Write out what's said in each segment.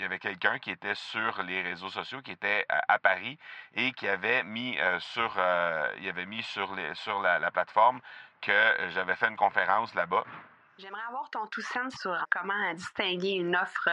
il y avait quelqu'un qui était sur les réseaux sociaux, qui était à, Paris et qui avait mis sur, il avait mis sur, sur la, plateforme que j'avais fait une conférence là-bas. J'aimerais avoir ton tout sens sur comment distinguer une offre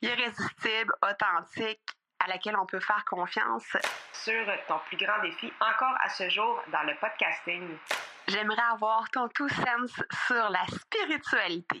irrésistible, authentique, à laquelle on peut faire confiance. Sur ton plus grand défi encore à ce jour dans le podcasting. J'aimerais avoir ton tout sens sur la spiritualité.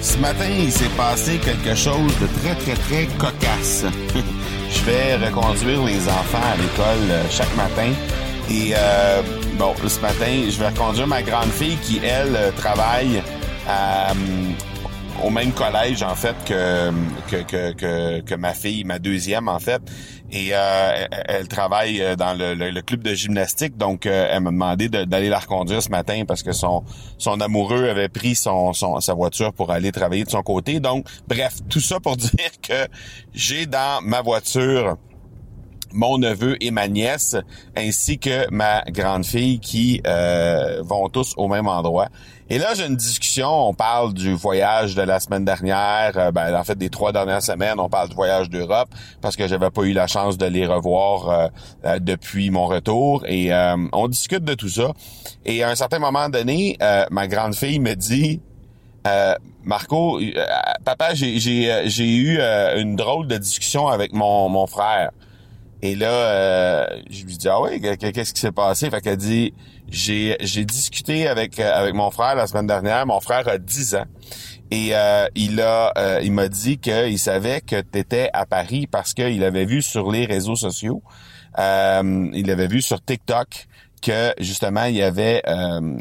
Ce matin, il s'est passé quelque chose de très, très, très cocasse. Je vais reconduire les enfants à l'école euh, chaque matin. Et euh, bon, ce matin, je vais reconduire ma grande fille qui, elle, euh, travaille au même collège, en fait, que, que, que, que, ma fille, ma deuxième, en fait. Et elle, travaille dans le, club de gymnastique, donc elle m'a demandé d'aller la reconduire ce matin parce que son son amoureux avait pris son, son sa voiture pour aller travailler de son côté. Donc, bref, tout ça pour dire que j'ai dans ma voiture mon neveu et ma nièce, ainsi que ma grande fille qui euh, vont tous au même endroit. Et là, j'ai une discussion, on parle du voyage de la semaine dernière, euh, ben, en fait des trois dernières semaines, on parle du voyage d'Europe, parce que j'avais pas eu la chance de les revoir euh, depuis mon retour. Et on discute de tout ça. Et à un certain moment donné, ma grande fille me dit, Marco, papa, j'ai eu une drôle de discussion avec mon, mon frère. Et là, euh, je lui dis ah oui, qu'est-ce qui s'est passé? Fait qu'elle dit j'ai j'ai discuté avec euh, avec mon frère la semaine dernière. Mon frère a 10 ans et euh, il a il m'a dit qu'il savait que tu étais à Paris parce qu'il avait vu sur les réseaux sociaux, il avait vu sur TikTok que justement il y avait euh,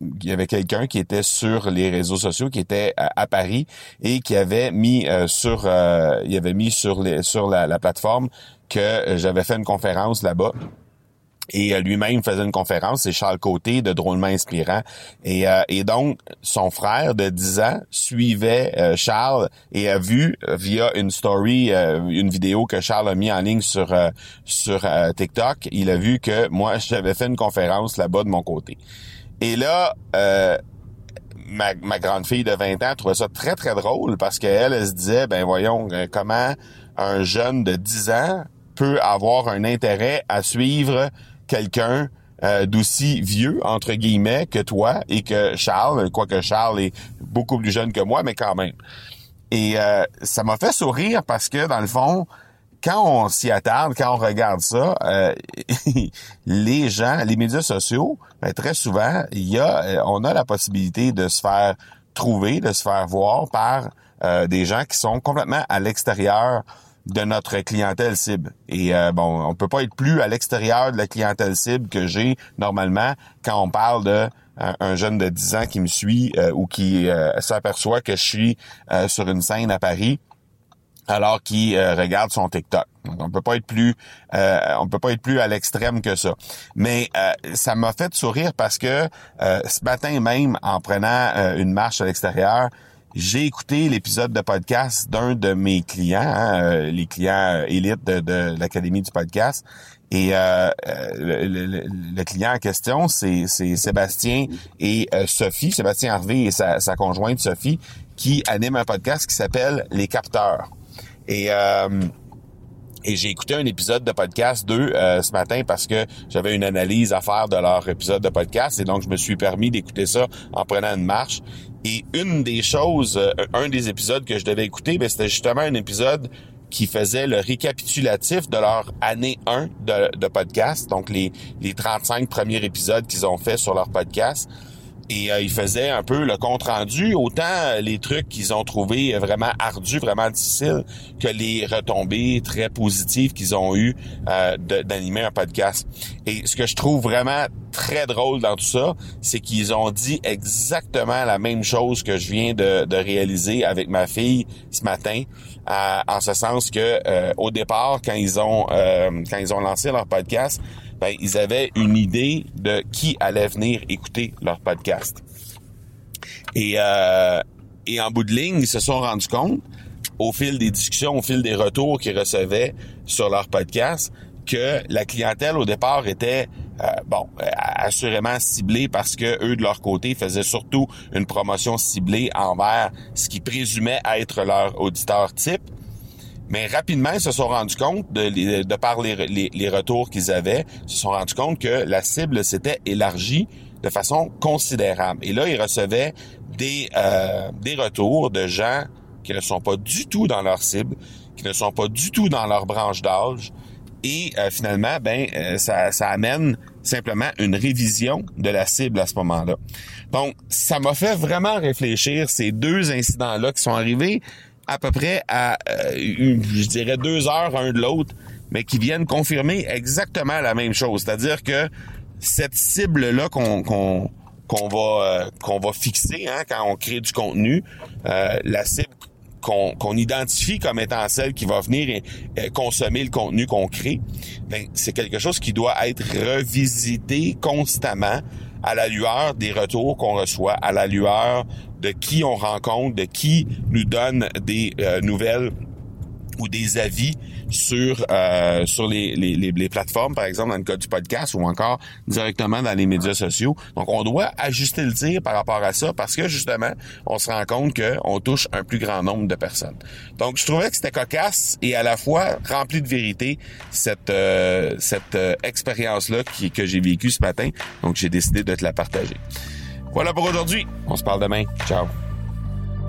il y avait quelqu'un qui était sur les réseaux sociaux qui était à, Paris et qui avait mis euh, sur euh, il avait mis sur les sur la, la plateforme que j'avais fait une conférence là-bas et euh, lui-même faisait une conférence, c'est Charles Côté de Drôlement Inspirant. Et, euh, et donc, son frère de 10 ans suivait euh, Charles et a vu via une story, une vidéo que Charles a mis en ligne sur, sur TikTok, il a vu que moi, j'avais fait une conférence là-bas de mon côté. Et là, ma, ma, grande fille de 20 ans trouvait ça très, très drôle parce qu'elle, elle se disait, ben voyons, comment un jeune de 10 ans peut avoir un intérêt à suivre quelqu'un euh, d'aussi vieux, entre guillemets, que toi et que Charles, quoique Charles est beaucoup plus jeune que moi, mais quand même. Et euh, ça m'a fait sourire parce que, dans le fond, quand on s'y attarde, quand on regarde ça, euh, les gens, les médias sociaux, ben, très souvent, il y a, on a la possibilité de se faire trouver, de se faire voir par des gens qui sont complètement à l'extérieur de notre clientèle cible. Et euh, bon, on peut pas être plus à l'extérieur de la clientèle cible que j'ai normalement quand on parle de euh, un jeune de 10 ans qui me suit euh, ou qui s'aperçoit que je suis sur une scène à Paris alors qu'il regarde son TikTok. Donc, on peut pas être plus on peut pas être plus à l'extrême que ça. Mais ça m'a fait sourire parce que ce matin même en prenant une marche à l'extérieur, j'ai écouté l'épisode de podcast d'un de mes clients, hein, euh, les clients euh, élites de, l'Académie du podcast. Et euh, le, client en question, c'est Sébastien et Sophie, Sébastien Harvey et sa, sa, conjointe Sophie, qui animent un podcast qui s'appelle Les Capteurs. Et et j'ai écouté un épisode de podcast d'eux euh, ce matin parce que j'avais une analyse à faire de leur épisode de podcast et donc je me suis permis d'écouter ça en prenant une marche. Et une des choses, euh, un des épisodes que je devais écouter, ben, c'était justement un épisode qui faisait le récapitulatif de leur année 1 de, de podcast, donc les, les 35 premiers épisodes qu'ils ont fait sur leur podcast. Et ils faisaient un peu le compte rendu, autant les trucs qu'ils ont trouvé vraiment ardus, vraiment difficiles, que les retombées très positives qu'ils ont eues d'animer un podcast. Et ce que je trouve vraiment très drôle dans tout ça, c'est qu'ils ont dit exactement la même chose que je viens de, réaliser avec ma fille ce matin, en ce sens que euh, au départ, quand ils ont euh, quand ils ont lancé leur podcast, ben, ils avaient une idée de qui allait venir écouter leur podcast. Et, euh, et en bout de ligne, ils se sont rendus compte, au fil des discussions, au fil des retours qu'ils recevaient sur leur podcast, que la clientèle au départ était euh, bon euh, assurément ciblée parce que eux de leur côté faisaient surtout une promotion ciblée envers ce qu'ils présumaient être leur auditeur type. Mais rapidement, ils se sont rendus compte, de, de par les, les, retours qu'ils avaient, ils se sont rendus compte que la cible s'était élargie de façon considérable. Et là, ils recevaient des, euh, des retours de gens qui ne sont pas du tout dans leur cible, qui ne sont pas du tout dans leur branche d'âge, et euh, finalement, ben euh, ça, ça amène simplement une révision de la cible à ce moment-là. Donc, ça m'a fait vraiment réfléchir ces deux incidents-là qui sont arrivés à peu près à, euh, je dirais, deux heures un de l'autre, mais qui viennent confirmer exactement la même chose. C'est-à-dire que cette cible-là qu'on qu'on va qu'on va fixer hein, quand on crée du contenu, la cible qu'on identifie comme étant celle qui va venir consommer le contenu qu'on crée, ben, c'est quelque chose qui doit être revisité constamment à la lueur des retours qu'on reçoit, à la lueur de qui on rencontre, de qui nous donne des euh, nouvelles ou des avis sur euh, sur les, les, les, plateformes, par exemple dans le cas du podcast ou encore directement dans les médias sociaux. Donc, on doit ajuster le tir par rapport à ça parce que justement, on se rend compte qu'on touche un plus grand nombre de personnes. Donc, je trouvais que c'était cocasse et à la fois rempli de vérité cette euh, cette euh, expérience-là qui, que j'ai vécue ce matin. Donc, j'ai décidé de te la partager. Voilà pour aujourd'hui. On se parle demain. Ciao.